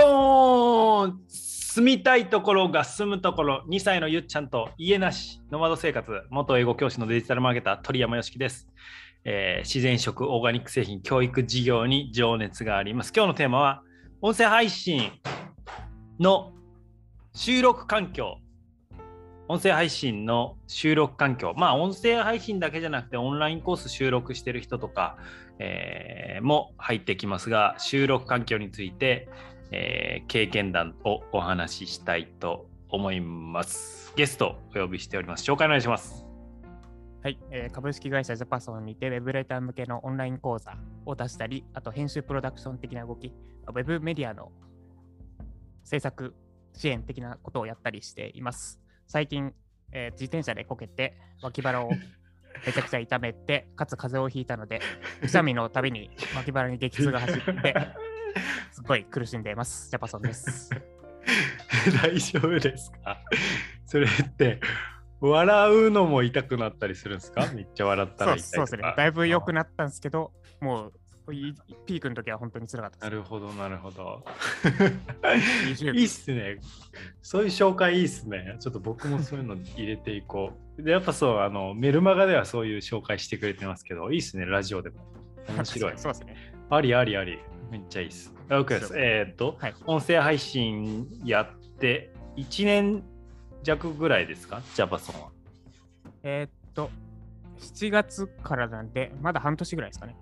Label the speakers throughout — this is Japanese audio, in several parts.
Speaker 1: ドーン住みたいところが住むところ。2歳のゆっちゃんと家なしノマド生活元英語教師のデジタルマーケター鳥山よしきです、えー自然食オーガニック製品教育事業に情熱があります。今日のテーマは音声配信の収録環境。音声配信の収録環境。まあ音声配信だけじゃなくてオンラインコース収録してる人とか、えーも入ってきますが収録環境について、えー経験談をお話ししたいと思います。ゲストをお呼びしております。紹介お願いします。
Speaker 2: はい、えー株式会社ジャパソンにて、ウェブライター向けのオンライン講座を出したり、あと編集プロダクション的な動き、ウェブメディアの制作支援的なことをやったりしています。最近、えー自転車でこけて、脇腹をめちゃくちゃ痛めて、かつ風邪をひいたので、くしゃみのたびに脇腹に激痛が走って、すごい苦しんでいます。ジャパソンです。
Speaker 1: 大丈夫ですか？それって笑うのも痛くなったりするんですか？めっちゃ笑ったら痛い
Speaker 2: そうですね。だいぶ良くなったんですけど、もういピークの時は本当につらかった
Speaker 1: な。るほど、なるほど。
Speaker 2: 20
Speaker 1: いいっすね。そういう紹介いいっすね。ちょっと僕もそういうの入れていこう。で、やっぱそう、あの、メルマガではそういう紹介してくれてますけど、いいっすね、ラジオでも。面白い。
Speaker 2: そうですね。
Speaker 1: ありありあり。めっちゃいいっす。OK です。えーっと、
Speaker 2: はい。
Speaker 1: 音声配信やって1年弱ぐらいですか？ジャパソンは。
Speaker 2: えーっと、7月からなんで、まだ半年ぐらいですかね。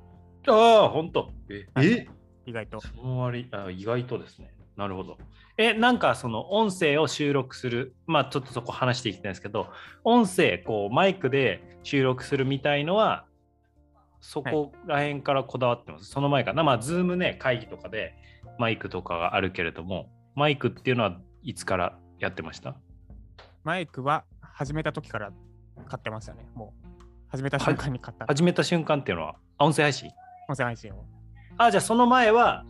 Speaker 1: ああ、ほんと。え、
Speaker 2: はい
Speaker 1: え？
Speaker 2: 意外と。
Speaker 1: その割あ意外とですね。なるほど。え、なんかその音声を収録する、まあちょっとそこ話していきたいんですけど、音声、こうマイクで収録するみたいのは、そこら辺からこだわってます。その前かな。まあ、 Zoom ね、会議とかでマイクとかがあるけれども、マイクっていうのはいつからやってました？
Speaker 2: マイクは始めた時から買ってましたね。もう、始めた瞬間に買った。
Speaker 1: 始めた瞬間っていうのは、あ音声配信？
Speaker 2: 音声配信を。
Speaker 1: あ、じゃあその前は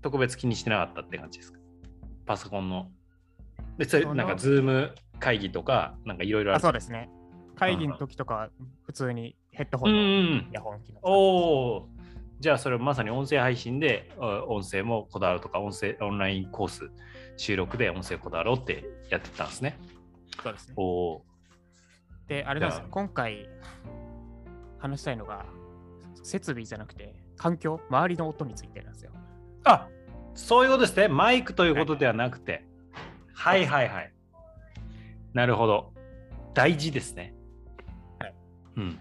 Speaker 1: 特別気にしてなかったって感じですか？パソコンの。で、それ
Speaker 2: その？
Speaker 1: なんかズーム会議とか、なんかいろいろあ。
Speaker 2: そうですね。会議の時とかは普通にヘッドホンのイ
Speaker 1: ん。
Speaker 2: ヤホン機能。
Speaker 1: おお。じゃあそれまさに音声配信であ音声もこだわるとか、音声オンラインコース収録で音声こだわろうってやってたんですね。
Speaker 2: そうですね。
Speaker 1: おお。
Speaker 2: で、あれなんです。今回話したいのが、設備じゃなくて、環境、周りの音についてなんですよ。
Speaker 1: あそういうことですね。マイクということではなくて。はいはいはい。なるほど。大事ですね。
Speaker 2: はい。
Speaker 1: うん。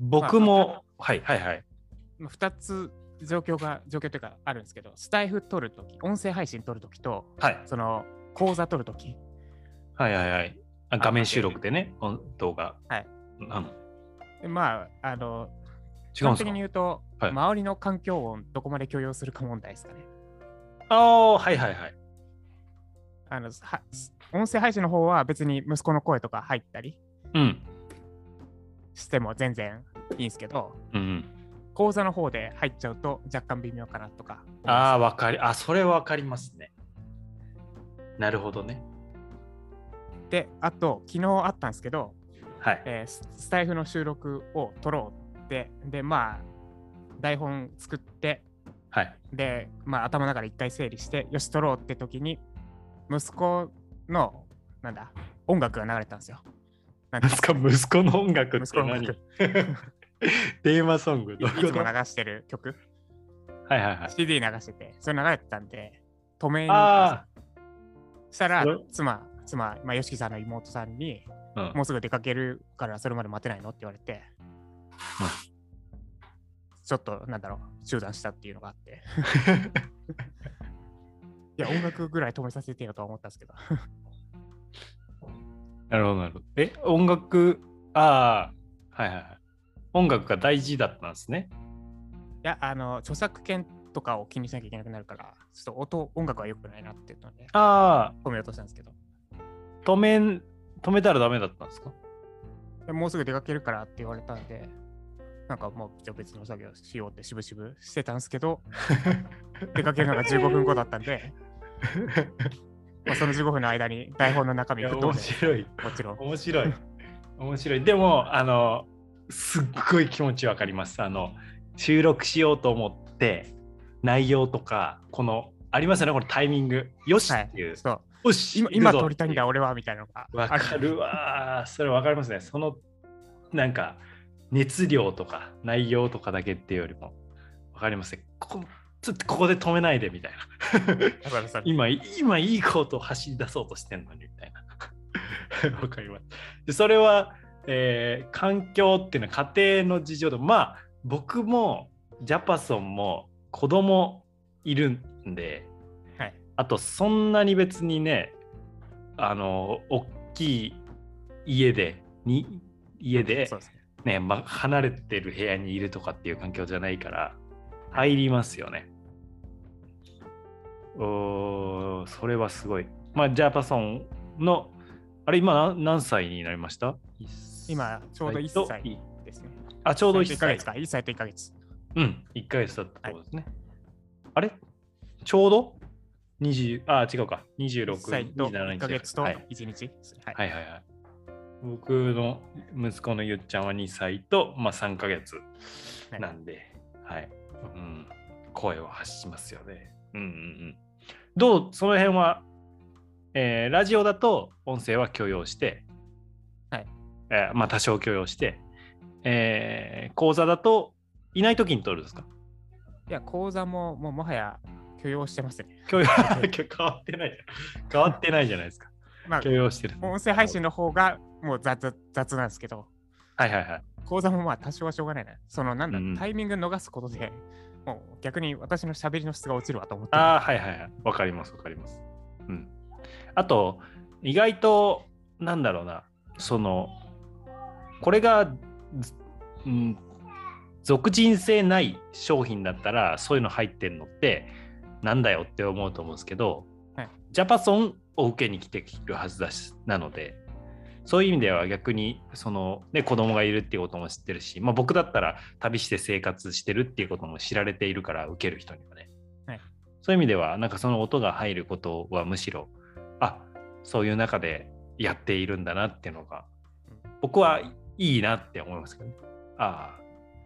Speaker 1: 僕も、はいはいはい。
Speaker 2: 2つ状況が、状況というかあるんですけど、スタイフ撮るとき、音声配信撮るときと、
Speaker 1: はい
Speaker 2: その講座撮るとき、
Speaker 1: はいはいはい。あ画面収録でね、音動画。
Speaker 2: はい。でまあ、あの、
Speaker 1: 違うんですか？
Speaker 2: 端的に言うと、
Speaker 1: はい
Speaker 2: 周りの環境音どこまで許容するか問題ですかね。
Speaker 1: ああ、はいはいはい。
Speaker 2: あのは音声配信の方は別に息子の声とか入ったり
Speaker 1: うん。
Speaker 2: しても全然いいんですけど、
Speaker 1: うんうん。
Speaker 2: 講座の方で入っちゃうと若干微妙かなとか。
Speaker 1: ああ、わかり、あ、それわかりますね。なるほどね。
Speaker 2: で、あと、昨日あったんですけど、
Speaker 1: はい。
Speaker 2: えーススタイフの収録を撮ろうって、で、まあ、台本作って、
Speaker 1: はい。
Speaker 2: で、まあ、頭の中で一回整理して、よし、撮ろうって時に、息子の、なんだ、音楽が流れたんですよ。なん
Speaker 1: ですか、息子の音楽っ
Speaker 2: 息
Speaker 1: て何？
Speaker 2: 子の音楽。
Speaker 1: テーマソング。
Speaker 2: い
Speaker 1: い
Speaker 2: つも流してる曲、
Speaker 1: はいはいはい。
Speaker 2: CD 流してて、それ流れてたんで、止めに
Speaker 1: あ
Speaker 2: したら妻、妻、まあ、吉木さんの妹さんに、
Speaker 1: あ、うん。
Speaker 2: もうすぐ出かけるからそれまで待てないの？って言われて、ちょっとなんだろう、中断したっていうのがあって、いや、音楽ぐらい止めさせてよとは思ったんですけど、
Speaker 1: なるほど、なるほど。え、音楽、ああ、はいはいはい。音楽が大事だったんですね。
Speaker 2: いや、あの、著作権とかを気にしなきゃいけなくなるから、ちょっと音、音楽は良くないなって言ったので、
Speaker 1: あ
Speaker 2: 止めようとしたんですけど、
Speaker 1: あ、止めん、止めたらダメだったんですか？
Speaker 2: でもうすぐ出かけるからって言われたんで、なんかもうじゃあ別の作業しようってしぶしぶしてたんですけど、出かけるのが15分後だったんで、まあ、その15分の間に台本の中身吹っ飛んで
Speaker 1: 面白い。
Speaker 2: もちろん。
Speaker 1: 面白い。面白い。でも、あの、すっごい気持ちわかります。あの、収録しようと思って、内容とか、この、ありますよね、このタイミング。よし
Speaker 2: はい
Speaker 1: っていう。
Speaker 2: そう
Speaker 1: よし
Speaker 2: 今今撮りたいんだ、俺はみたいなのが
Speaker 1: わ
Speaker 2: あ
Speaker 1: かるわー。それわかりますね。その、なんか、熱量とか内容とかだけっていうよりも、わかりますね。ここちょっとここで止めないでみたいな。今、今いいことを走り出そうとしてんのにみたいな。わかります。でそれは、えー環境っていうのは家庭の事情でまあ僕もジャパソンも子供いるんで
Speaker 2: はい
Speaker 1: あとそんなに別にねあの大きい家でに家で
Speaker 2: ね。
Speaker 1: ね、ま、離れてる部屋にいるとかっていう環境じゃないから入りますよね。おーそれはすごい。まあ、ジャパソンの、あれ、今何何歳になりました？
Speaker 2: 今、ちょうど1
Speaker 1: と
Speaker 2: 歳ですね。
Speaker 1: あ、ちょうど1
Speaker 2: 1ヶ
Speaker 1: 歳
Speaker 2: 月。か。1歳と1ヶ月。
Speaker 1: うん、1ヶ月だったところですね。あれ？ちょうど ?20、あ、違うか。26、
Speaker 2: 1歳と
Speaker 1: 27
Speaker 2: 1
Speaker 1: 日
Speaker 2: ヶ月と
Speaker 1: はい
Speaker 2: 1日ですね。はい
Speaker 1: はいはいはい。僕の息子のゆっちゃんは2歳と、まあ、3ヶ月
Speaker 2: はい
Speaker 1: なんで、はい、うん。声を発しますよね。うんうんうん。どう、その辺は、えーラジオだと音声は許容して、
Speaker 2: はい
Speaker 1: えーまあ多少許容して、えー講座だといない時に撮るんですか？
Speaker 2: いや、講座ももうもはや許容してますね。
Speaker 1: 許容 変わってない。変わってないじゃないですか。
Speaker 2: まあ
Speaker 1: 許、容してる。
Speaker 2: 音声配信の方がもう雑雑なんですけど、
Speaker 1: はいはいはい。
Speaker 2: 講座もまあ多少はしょうがないな。そのなんだ、
Speaker 1: うん
Speaker 2: タイミング逃すことで、もう逆に私の喋りの質が落ちるわと思ってる。
Speaker 1: ああ、はいはいはい。わかりますわかります。うん。あと、意外と、なんだろうな、その、これが、ずうん、俗人性ない商品だったら、そういうの入ってんのって、なんだよって思うと思うんですけど、
Speaker 2: はい。
Speaker 1: ジャパソンを受けに来ているはずだし、なので、そういう意味では逆にその、ね、子供がいるっていうことも知ってるし、まあ、僕だったら旅して生活してるっていうことも知られているから受ける人にはね、
Speaker 2: はい。
Speaker 1: そういう意味ではなんかその音が入ることはむしろあそういう中でやっているんだなっていうのが僕はいいなって思いますけど。ねああ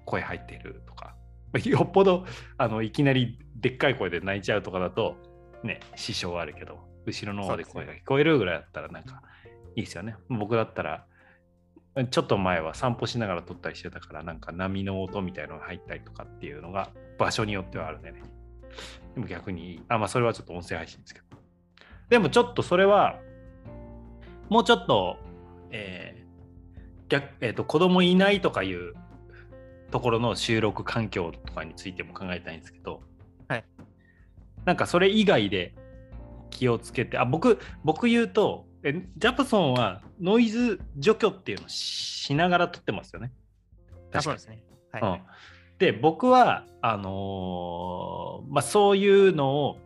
Speaker 1: 声入ってるとか。よっぽどあのいきなりでっかい声で泣いちゃうとかだとね支障はあるけど後ろの方で声が聞こえるぐらいだったらなんかいいですよね。僕だったらちょっと前は散歩しながら撮ったりしてたからなんか波の音みたいのが入ったりとかっていうのが場所によってはあるんでね。でも逆にいいあまあそれはちょっと音声配信ですけど。でもちょっとそれはもうちょっとえー逆えー、と子供いないとかいうところの収録環境とかについても考えたいんですけど、
Speaker 2: はい、
Speaker 1: なんかそれ以外で気をつけてあ僕僕言うとえジャプソンはノイズ除去っていうのをしながら撮ってますよね。
Speaker 2: あ
Speaker 1: 確かに
Speaker 2: そうですね。はい。
Speaker 1: うん、で僕はあのーまあ、そういうのを、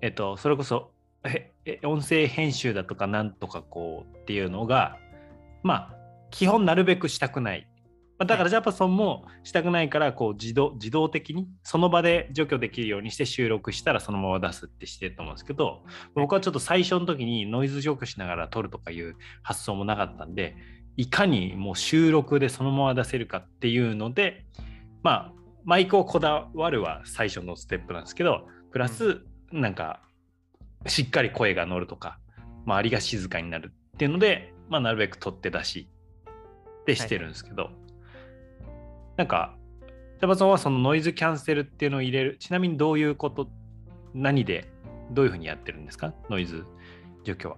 Speaker 1: えっと、それこそええ音声編集だとかなんとかこうっていうのがまあ基本なるべくしたくない。まあだからジャパソンもしたくないからこう自動自動的にその場で除去できるようにして収録したらそのまま出すってしてると思うんですけど僕はちょっと最初の時にノイズ除去しながら撮るとかいう発想もなかったんでいかにもう収録でそのまま出せるかっていうのでまあマイクをこだわるは最初のステップなんですけどプラスなんかしっかり声が乗るとか周りが静かになるっていうので、まあ、なるべく取って出しでしてるんですけど、なんかジャパソンはそのノイズキャンセルっていうのを入れるちなみにどういうこと何でどういうふうにやってるんですか？ノイズ除去は。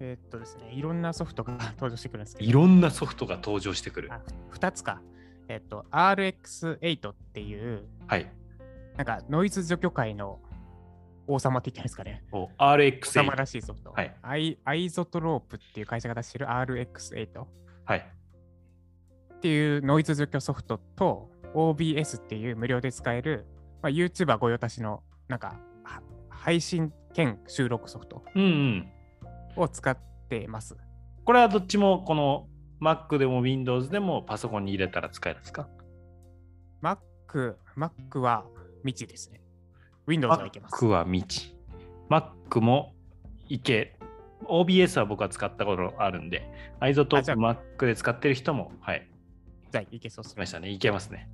Speaker 2: えーっとですね、いろんなソフトが登場してくるんですけど、
Speaker 1: いろんなソフトが登場してくる。
Speaker 2: あ2つか。えーっと、RX8 っていう、
Speaker 1: はい。
Speaker 2: なんかノイズ除去界の王様って言ってないですかね。
Speaker 1: お
Speaker 2: 王様
Speaker 1: RX8
Speaker 2: らしいソフト。
Speaker 1: はい。
Speaker 2: アイアイゾトロープっていう会社が出してる RX8 っ
Speaker 1: はい
Speaker 2: ていうノイズ除去ソフトと OBS っていう無料で使える、まあ、YouTuber 御用達のなんかは配信兼収録ソフト
Speaker 1: うんうん
Speaker 2: を使ってます。
Speaker 1: これはどっちもこの Mac でも Windows でもパソコンに入れたら使えるんですか
Speaker 2: ？Mac、Mac は未知ですね。Windows はいけます。
Speaker 1: Mac は未知。Mac もいけ。OBS は僕は使ったことあるんで、 iZotope Mac で使ってる人も、はい、
Speaker 2: じゃあいけそうです
Speaker 1: 来ましたね。いけますね。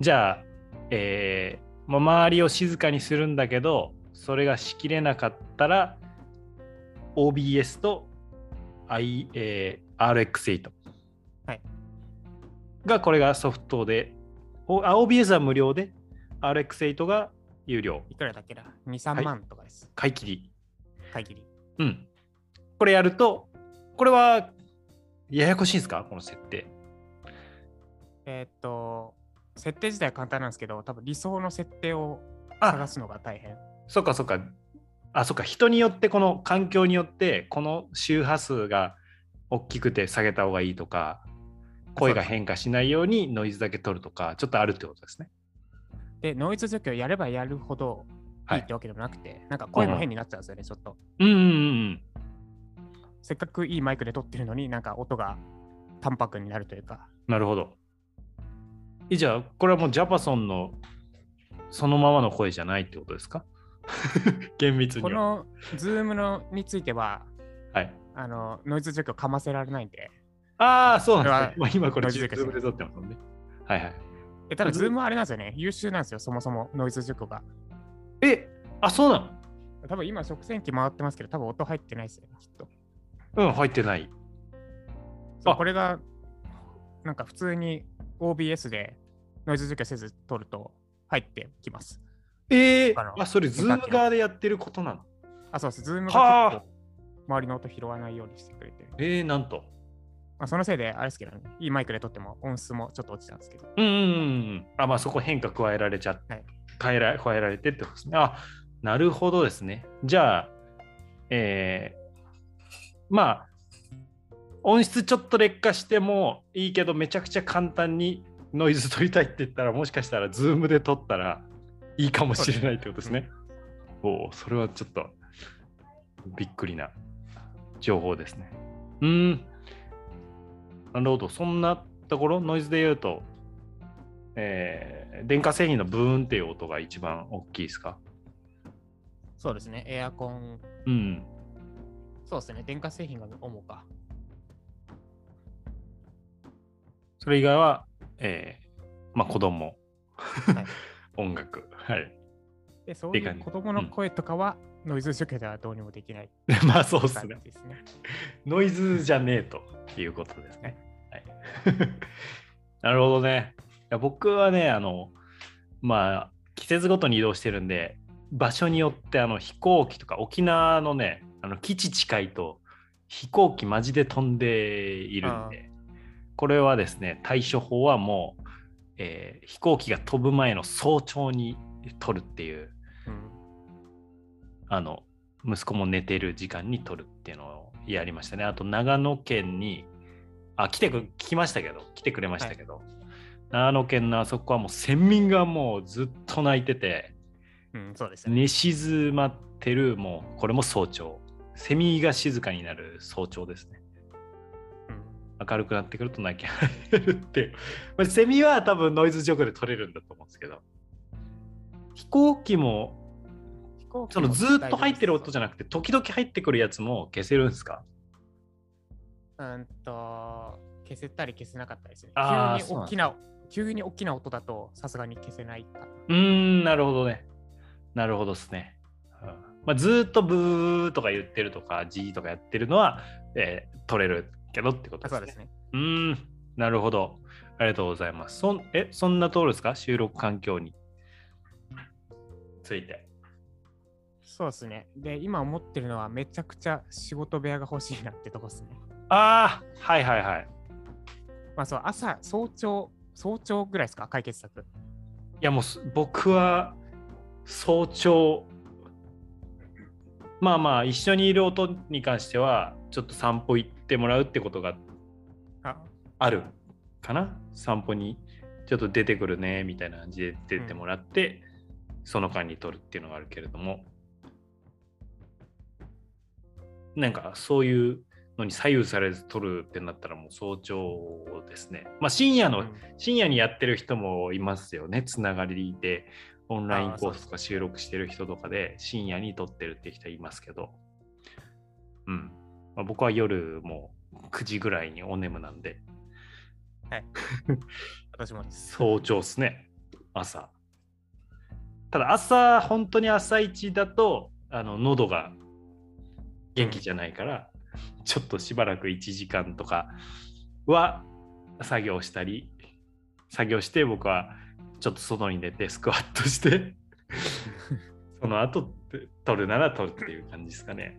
Speaker 1: じゃあ、えーまあ、周りを静かにするんだけどそれがしきれなかったら OBS と、I えー RX8
Speaker 2: はい
Speaker 1: がこれがソフトで OBS は無料で RX8 が有料
Speaker 2: いくらだっけな ?2、3
Speaker 1: はい
Speaker 2: 万とかです。
Speaker 1: 買い切り
Speaker 2: 会議り。
Speaker 1: うんこれやるとこれはややこしいんですか？この設定
Speaker 2: えーっと、設定自体は簡単なんですけど、多分理想の設定を
Speaker 1: あ
Speaker 2: 探すのが大変。
Speaker 1: そっかそっか。あ、そっか。人によって、この環境によって、この周波数が大きくて下げた方がいいとか、声が変化しないようにノイズだけ取るとか、ちょっとあるってことですね。
Speaker 2: で、ノイズ除去やればやるほどい
Speaker 1: はいい
Speaker 2: ってわけでもなくて、なんか声も変になっちゃうんですよね、ちょっと。
Speaker 1: うんうんうん
Speaker 2: せっかくいいマイクで撮ってるのになんか音が淡白になるというか。
Speaker 1: なるほど。えじゃあ、これはもうジャパソンのそのままの声じゃないってことですか？厳密には。
Speaker 2: この Zoom のについては、
Speaker 1: はい。
Speaker 2: あのノイズ除去かませられないんで。
Speaker 1: ああ、そうなんですね。まあ、今これ、 Zoom で撮ってますもんね。はいはい。
Speaker 2: えただ、
Speaker 1: ズ
Speaker 2: Zoomはあれなんですよね。優秀なんですよ、そもそもノイズ除去が。
Speaker 1: え、あ、そうなの？
Speaker 2: 多分今、食洗機回ってますけど、多分音入ってないですよね、きっと。
Speaker 1: うん、入ってない。
Speaker 2: そう
Speaker 1: あ
Speaker 2: これが、なんか普通に OBS でノイズ除去せず撮ると入ってきます。
Speaker 1: えー
Speaker 2: あ
Speaker 1: それ、 Zoom 側でやってることなの？
Speaker 2: あ、そうです。 Zoom
Speaker 1: はあ
Speaker 2: が結構周りの音拾わないようにしてくれてる。
Speaker 1: えー、なんと。
Speaker 2: まあ、そのせいで、あれですけどね、いいマイクで撮っても音質もちょっと落ちたんですけど。
Speaker 1: うんうんうんうん。あ、まあそこ変化加えられちゃって、
Speaker 2: はい
Speaker 1: 変えら加えられてってことですね。あ、なるほどですね。じゃあ、えー、まあ、音質ちょっと劣化してもいいけど、めちゃくちゃ簡単にノイズ取りたいって言ったら、もしかしたら、 Zoom で撮ったらいいかもしれないってことですね。おお、それはちょっとびっくりな情報ですね。うーん。なるほど、そんなところ、ノイズで言うと、えー電化製品のブーンっていう音が一番大きいですか？
Speaker 2: そうですね、エアコン、
Speaker 1: うん。
Speaker 2: そうですね、電化製品が主か。
Speaker 1: それ以外は、えーまあ子供、
Speaker 2: はい
Speaker 1: 音楽。はい。
Speaker 2: で、そういう子供の声とかは、ノイズ除去ではどうにもできない
Speaker 1: まあそう。ですね。ノイズじゃねえということですね。はい、なるほどね。いや僕はね、あの、まあ、季節ごとに移動してるんで、場所によってあの飛行機とか沖縄のね、あの基地近いと飛行機マジで飛んでいるんで、これはですね、対処法はもう、えー飛行機が飛ぶ前の早朝に撮るっていう、
Speaker 2: うん、
Speaker 1: あの息子も寝てる時間に撮るっていうのをやりましたね。あと長野県にあ来てく来ましたけど来てくれましたけど、長野県のあそこはもう先民がもうずっと泣いてて
Speaker 2: うん、そうですよね。
Speaker 1: 寝静まってるもうこれも早朝セミが静かになる早朝ですね。
Speaker 2: うん
Speaker 1: 明るくなってくると泣き始めるっていう。まあセミは多分ノイズ除去で撮れるんだと思うんですけど飛行機も
Speaker 2: 飛行機
Speaker 1: その
Speaker 2: も
Speaker 1: ずっと入ってる音じゃ
Speaker 2: な
Speaker 1: なくて、時々入ってくるやつも消せるんですか？
Speaker 2: うんと、消せたり消せなかったですね。
Speaker 1: あー
Speaker 2: 急に大きな、急に大きな音だとさすがに消せないか。
Speaker 1: うーん、なるほどね。なるほどですね。うんまあ、ずっとブーとか言ってるとか、ジーとかやってるのは、えー取れるけどってことですね。
Speaker 2: あそうですね。
Speaker 1: うーん、なるほど。ありがとうございます。そんえ、そんなところですか？収録環境について。
Speaker 2: そうですね。で、今思ってるのはめちゃくちゃ仕事部屋が欲しいなってとこですね。
Speaker 1: ああ、はいはいはい。
Speaker 2: まあそう、朝、早朝、早朝ぐらいですか？解決策。
Speaker 1: いやもうす僕は早朝まあまあ一緒にいる音に関してはちょっと散歩行ってもらうってことが
Speaker 2: あ。
Speaker 1: あるかな？散歩にちょっと出てくるねみたいな感じで出てもらって、その間に撮るっていうのがあるけれども。なんかそういうのに左右されず撮るってなったらもう早朝ですね。まあ深夜の、
Speaker 2: うん。
Speaker 1: 深夜にやってる人もいますよね、つながりで。オンラインコースとか収録してる人とかで深夜に撮ってるって人いますけど、うん。まあ、僕は夜もう9時ぐらいにお眠なんで、
Speaker 2: はい。私も。
Speaker 1: 早朝っすね、朝。ただ朝本当に朝一だとあの喉が元気じゃないから、ちょっとしばらく1時間とかは作業したり作業して僕はちょっと外に出てスクワットして その後取るなら取るっていう感じですかね。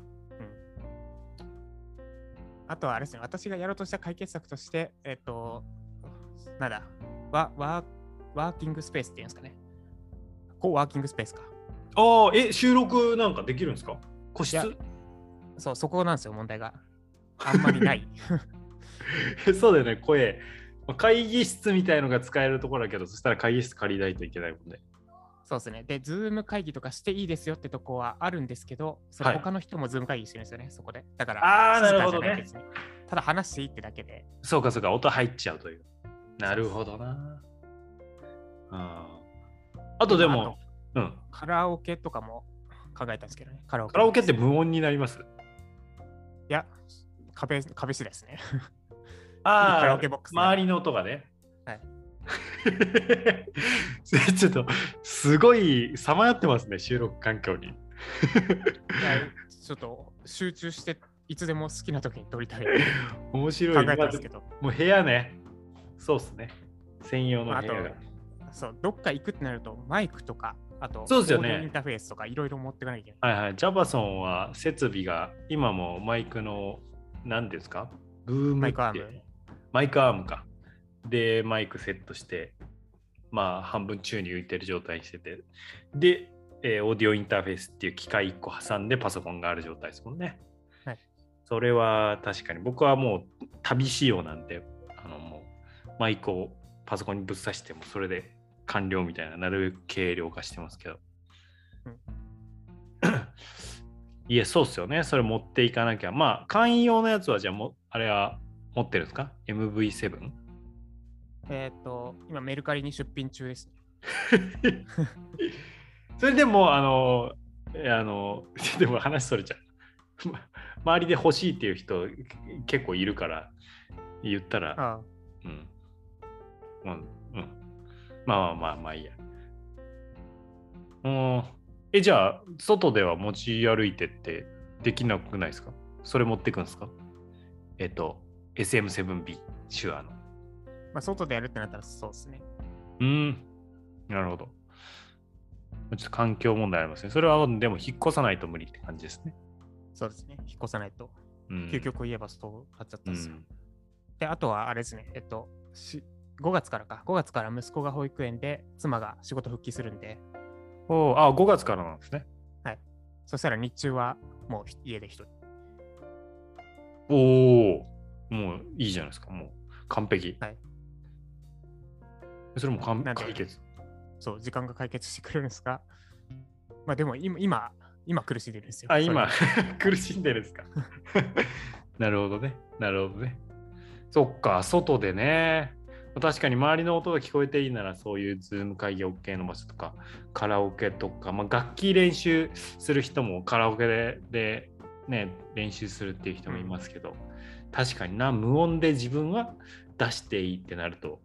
Speaker 2: あとはあれですね、私がやろうとした解決策として、えっと、なんだ、ワワーワーキングスペースっていうんですかね。こうワーキングスペースか。
Speaker 1: ああ、え、収録なんかできるんですか？個室？
Speaker 2: そう、そこなんですよ、問題が。あんまりない。
Speaker 1: そうだよね、声。まあ会議室みたいのが使えるところだけど、そしたら会議室借りないといけないもんね。
Speaker 2: そうですね。で、 Zoom 会議とかしていいですよってとこはあるんですけど、それ
Speaker 1: はい
Speaker 2: 他の人も Zoom 会議してるんですよね、そこで。だから、
Speaker 1: あー
Speaker 2: 静か
Speaker 1: なるほどね
Speaker 2: ただ話していいってだけで。
Speaker 1: そうかそうか、音入っちゃうという。なるほどな。ああとでも、うん。
Speaker 2: カラオケとかも考えたんですけどね。カラオケ。
Speaker 1: カラオケって無音になります？
Speaker 2: いや、壁、壁ですね。
Speaker 1: ああ、
Speaker 2: カラオケボックスね
Speaker 1: 周りの音がね。
Speaker 2: はい。
Speaker 1: ちょっと、すごいさまよってますね、収録環境に。
Speaker 2: ちょっと集中して、いつでも好きな時に撮りたい。
Speaker 1: 面白い。
Speaker 2: 考えたんですけど、
Speaker 1: もう部屋ね。そうっすね。専用の部屋が。、
Speaker 2: そう、どっか行くってなると、マイクとか、あと、
Speaker 1: そうですよね
Speaker 2: インターフェースとか、いろいろ持っていかなきゃいけない。
Speaker 1: はいはい。ジャパソンは設備が今もマイクの、何ですか？ブームって
Speaker 2: マイクアーム。
Speaker 1: マイクアームか。で、マイクセットして、まあ、半分宙に浮いてる状態にしてて、で、えーオーディオインターフェースっていう機械1個挟んでパソコンがある状態ですもんね。
Speaker 2: はい。
Speaker 1: それは確かに、僕はもう旅仕様なんで、あのもうマイクをパソコンにぶっ刺してもそれで完了みたいな、なるべく軽量化してますけど。
Speaker 2: うん
Speaker 1: いや、そうっすよね。それ持っていかなきゃ。まあ、簡易用のやつは、じゃあも、あれは持ってるんですか ?MV7?
Speaker 2: えっ、と、今メルカリに出品中ですね。
Speaker 1: それでも、あの、あの、でも話それちゃう。ま周りで欲しいっていう人結構いるから、言ったら、
Speaker 2: ああ
Speaker 1: うん。うん。うん。まあまあまあまあいいや。うん。え、じゃあ、外では持ち歩いてってできなくないですか？それ持ってくんですか？えっと、SM7B 手話の。
Speaker 2: まあ、外でやるってなったらそうですね。
Speaker 1: うん。なるほど。ちょっと環境問題ありますね。それはでも引っ越さないと無理って感じですね。
Speaker 2: そうですね。引っ越さないと。
Speaker 1: うん、
Speaker 2: 究極言えばそうなっちゃった
Speaker 1: うん
Speaker 2: ですよ。
Speaker 1: ん。
Speaker 2: で、あとはあれですね。えっと、し5月からか。5月から息子が保育園で、妻が仕事復帰するんで、
Speaker 1: おーあ、5月からなんですね。
Speaker 2: そしたら日中はもう家で一人。
Speaker 1: おお、もういいじゃないですか。もう完璧。
Speaker 2: はい
Speaker 1: それも完解決。
Speaker 2: そう、時間が解決してくれるんですが、まあでも今、今、今苦しんでるんですよ。
Speaker 1: あ、今 苦しんでるんですか？なるほどね。なるほどね。そっか、外でね。確かに周りの音が聞こえていいなら、そういうズーム会議 OK の場所とか、カラオケとか、まあ、楽器練習する人もカラオケでで、ね、練習するっていう人もいますけど、確かにな、無音で自分は出していいってなると、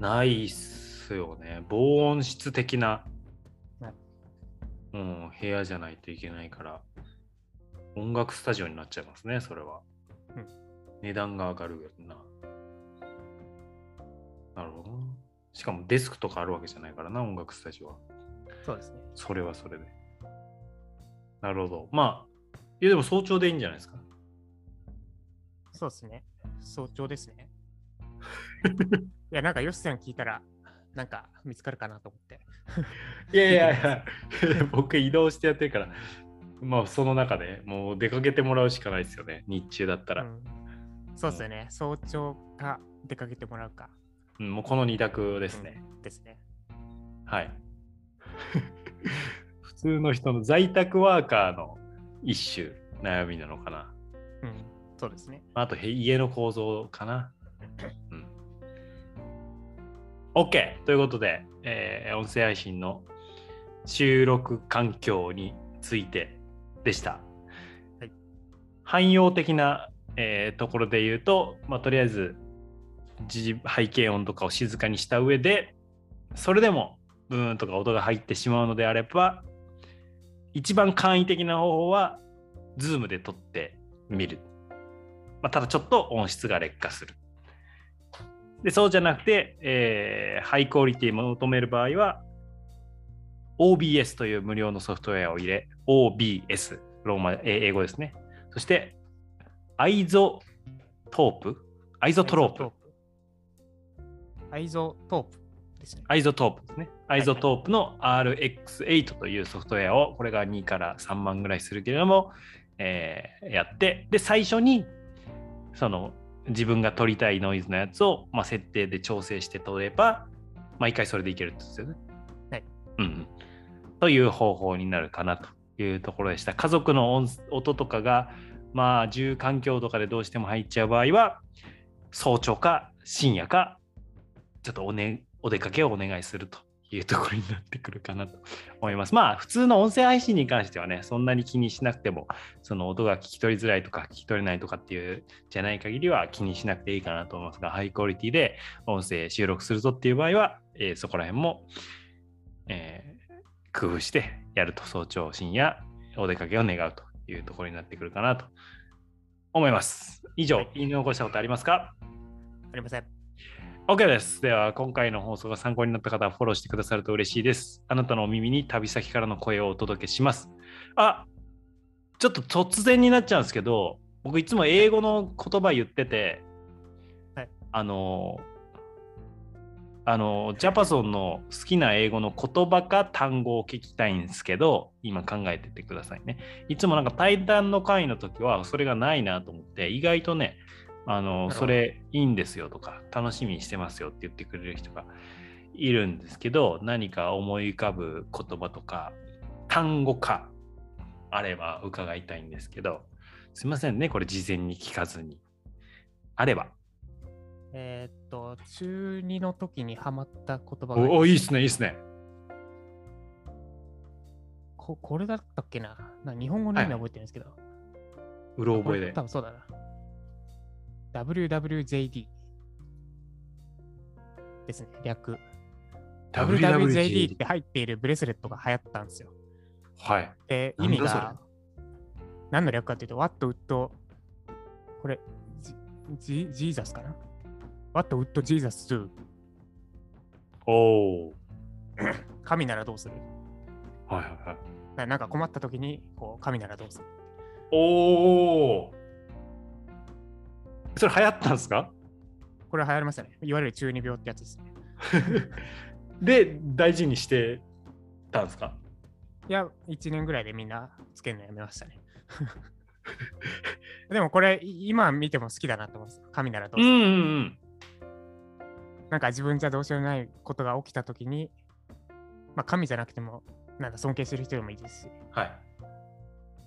Speaker 1: ないっすよね。防音室的な、
Speaker 2: はい
Speaker 1: うん、部屋じゃないといけないから、音楽スタジオになっちゃいますね、それは。
Speaker 2: うん
Speaker 1: 値段が上がるよな。なるほどな。しかもデスクとかあるわけじゃないからな、音楽スタジオは。
Speaker 2: そうですね。
Speaker 1: それはそれで。なるほど。まあ、いやでも早朝でいいんじゃないですか？
Speaker 2: そうですね。早朝ですね。いや、なんか、ヨシさん聞いたら、なんか見つかるかなと思って。
Speaker 1: いやいやいや、僕移動してやってるから、まあその中でもう出かけてもらうしかないですよね、日中だったら。
Speaker 2: うんそうですよね。早朝か出かけてもらうか
Speaker 1: うん、もうこの二択ですね。
Speaker 2: ですね。
Speaker 1: はい。普通の人の在宅ワーカーの一種悩みなのかな。
Speaker 2: うん、そうですね。
Speaker 1: あとへ家の構造かな。うん。OK! ということで、えー音声配信の収録環境についてでした。
Speaker 2: はい
Speaker 1: 汎用的な、えーところで言うと、まあ、とりあえず自背景音とかを静かにした上でそれでもブーンとか音が入ってしまうのであれば、一番簡易的な方法は、 Zoom で撮ってみる。まあ、ただちょっと音質が劣化する。で、そうじゃなくて、えーハイクオリティを求める場合は、OBS という無料のソフトウェアを入れ、OBS、ローマ、えー英語ですね。そして、 iZotope アイゾトロープ。
Speaker 2: iZotope ですね。
Speaker 1: iZotope ですね。 iZotope の RX8 というソフトウェアを、これが2から3万ぐらいするけれども、えーやって、で、最初に、その、自分が撮りたいノイズのやつを、まあ、設定で調整して撮れば、毎回それでいけるってことですよね。
Speaker 2: はい。
Speaker 1: うんうん。という方法になるかなというところでした。家族の音音とかが、まあ、住環境とかでどうしても入っちゃう場合は、早朝か深夜か、ちょっとお,、ね、お出かけをお願いするというところになってくるかなと思います。まあ、普通の音声配信に関してはね、そんなに気にしなくても、その音が聞き取りづらいとか聞き取れないとかっていうじゃない限りは気にしなくていいかなと思いますが、ハイクオリティで音声収録するぞっていう場合は、えーそこら辺も、えー工夫してやると早朝深夜お出かけを願うというところになってくるかなと思います。以上、言い残したことありますか？
Speaker 2: ありません。
Speaker 1: OK です。では、今回の放送が参考になった方はフォローしてくださると嬉しいです。あなたのお耳に旅先からの声をお届けします。あちょっと突然になっちゃうんですけど、僕いつも英語の言葉言ってて、
Speaker 2: はい
Speaker 1: あの、あの、ジャパソンの好きな英語の言葉か単語を聞きたいんですけど、今考えててくださいね。いつもなんか対談の会の時はそれがないなと思って、意外とね、あの、それいいんですよとか、楽しみにしてますよって言ってくれる人がいるんですけど、何か思い浮かぶ言葉とか、単語かあれば伺いたいんですけど、すいませんね、これ事前に聞かずに。あれば。
Speaker 2: えーっと、中2の時にハマった言葉が
Speaker 1: おお、いいっすね、いいっすね。
Speaker 2: ここれだったっけな？な日本語の意味は覚えてるんですけど。
Speaker 1: うろ覚えで
Speaker 2: 多。分そうだな。WWJD ですね、略。WWJD って入っているブレスレットが流行ったんですよ。
Speaker 1: はい。
Speaker 2: で、意味が、何の略かっていうと、What would、これ、ジジーザスかな ?What would Jesus do?
Speaker 1: おお。
Speaker 2: 神ならどうする？
Speaker 1: はいはいはい。
Speaker 2: ななんか困った時に、こう、神ならどうする？
Speaker 1: おお。それ流行ったんですか？
Speaker 2: これ流行りましたね。いわゆる中二病ってやつですね。
Speaker 1: で、大事にしてたんですか？
Speaker 2: いや、1年ぐらいでみんなつけるのやめましたね。でもこれ、い今見ても好きだなと思います。神ならどうする、
Speaker 1: うんうんうん。
Speaker 2: なんか自分じゃどうしようもないことが起きた時に、まあ神じゃなくても、なんか尊敬してる人でもいいですし、
Speaker 1: はい。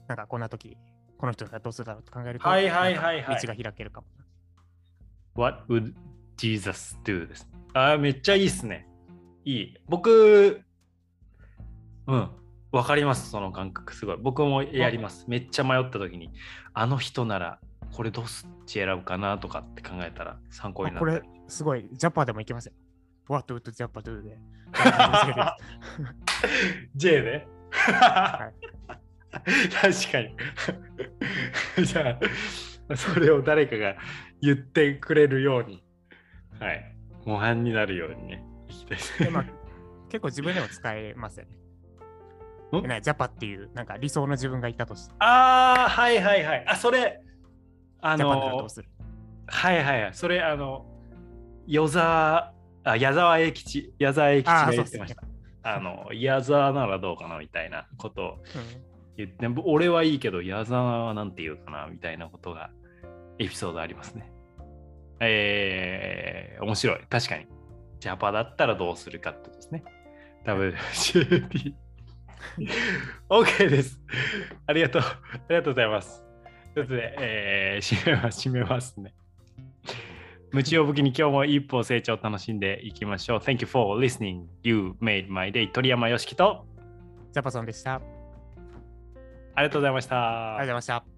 Speaker 2: なんかこんな時、この人がどうするだろうと考えると、
Speaker 1: はいはいはいはい
Speaker 2: 道が開けるかも。
Speaker 1: What would Jesus do? です。あーめっちゃいいっすね。いい。僕、うん。わかります、その感覚。すごい。僕もやります。めっちゃ迷った時に、あの人なら、これどっち選ぶかなとかって考えたら参考になる。
Speaker 2: あこれ、すごい、ジャパでもいけますよ。What would ジャパ do で。
Speaker 1: J で、確かに。じゃあ、それを誰かが言ってくれるように、はい。模範になるようにね、いきたいですね
Speaker 2: でまあ、結構自分でも使えますよね。ジャパっていう、なんか理想の自分がいたとして、
Speaker 1: ああ、はいはいはい。あ、それ、あのはいはいはい。それ、あの、与沢、あ、矢沢永吉、矢沢永吉が言ってまし。た。あの、矢沢ならどうかなみたいなことを
Speaker 2: うん
Speaker 1: 言って、ぼ俺はいいけど、矢沢はなんて言うかなみたいなことが、エピソードありますね。えー、面白い。確かに。ジャパだったらどうするかってことですね。WCD。OK です。ありがとう。ありがとうございます。ということで、えー、締めます、締めますね。無知を武器に今日も一歩成長を楽しんでいきましょう。Thank you for listening. You made my day. 鳥山よしきと、
Speaker 2: ジャパソンでした。あり
Speaker 1: がとうございました。
Speaker 2: ありがとうございました。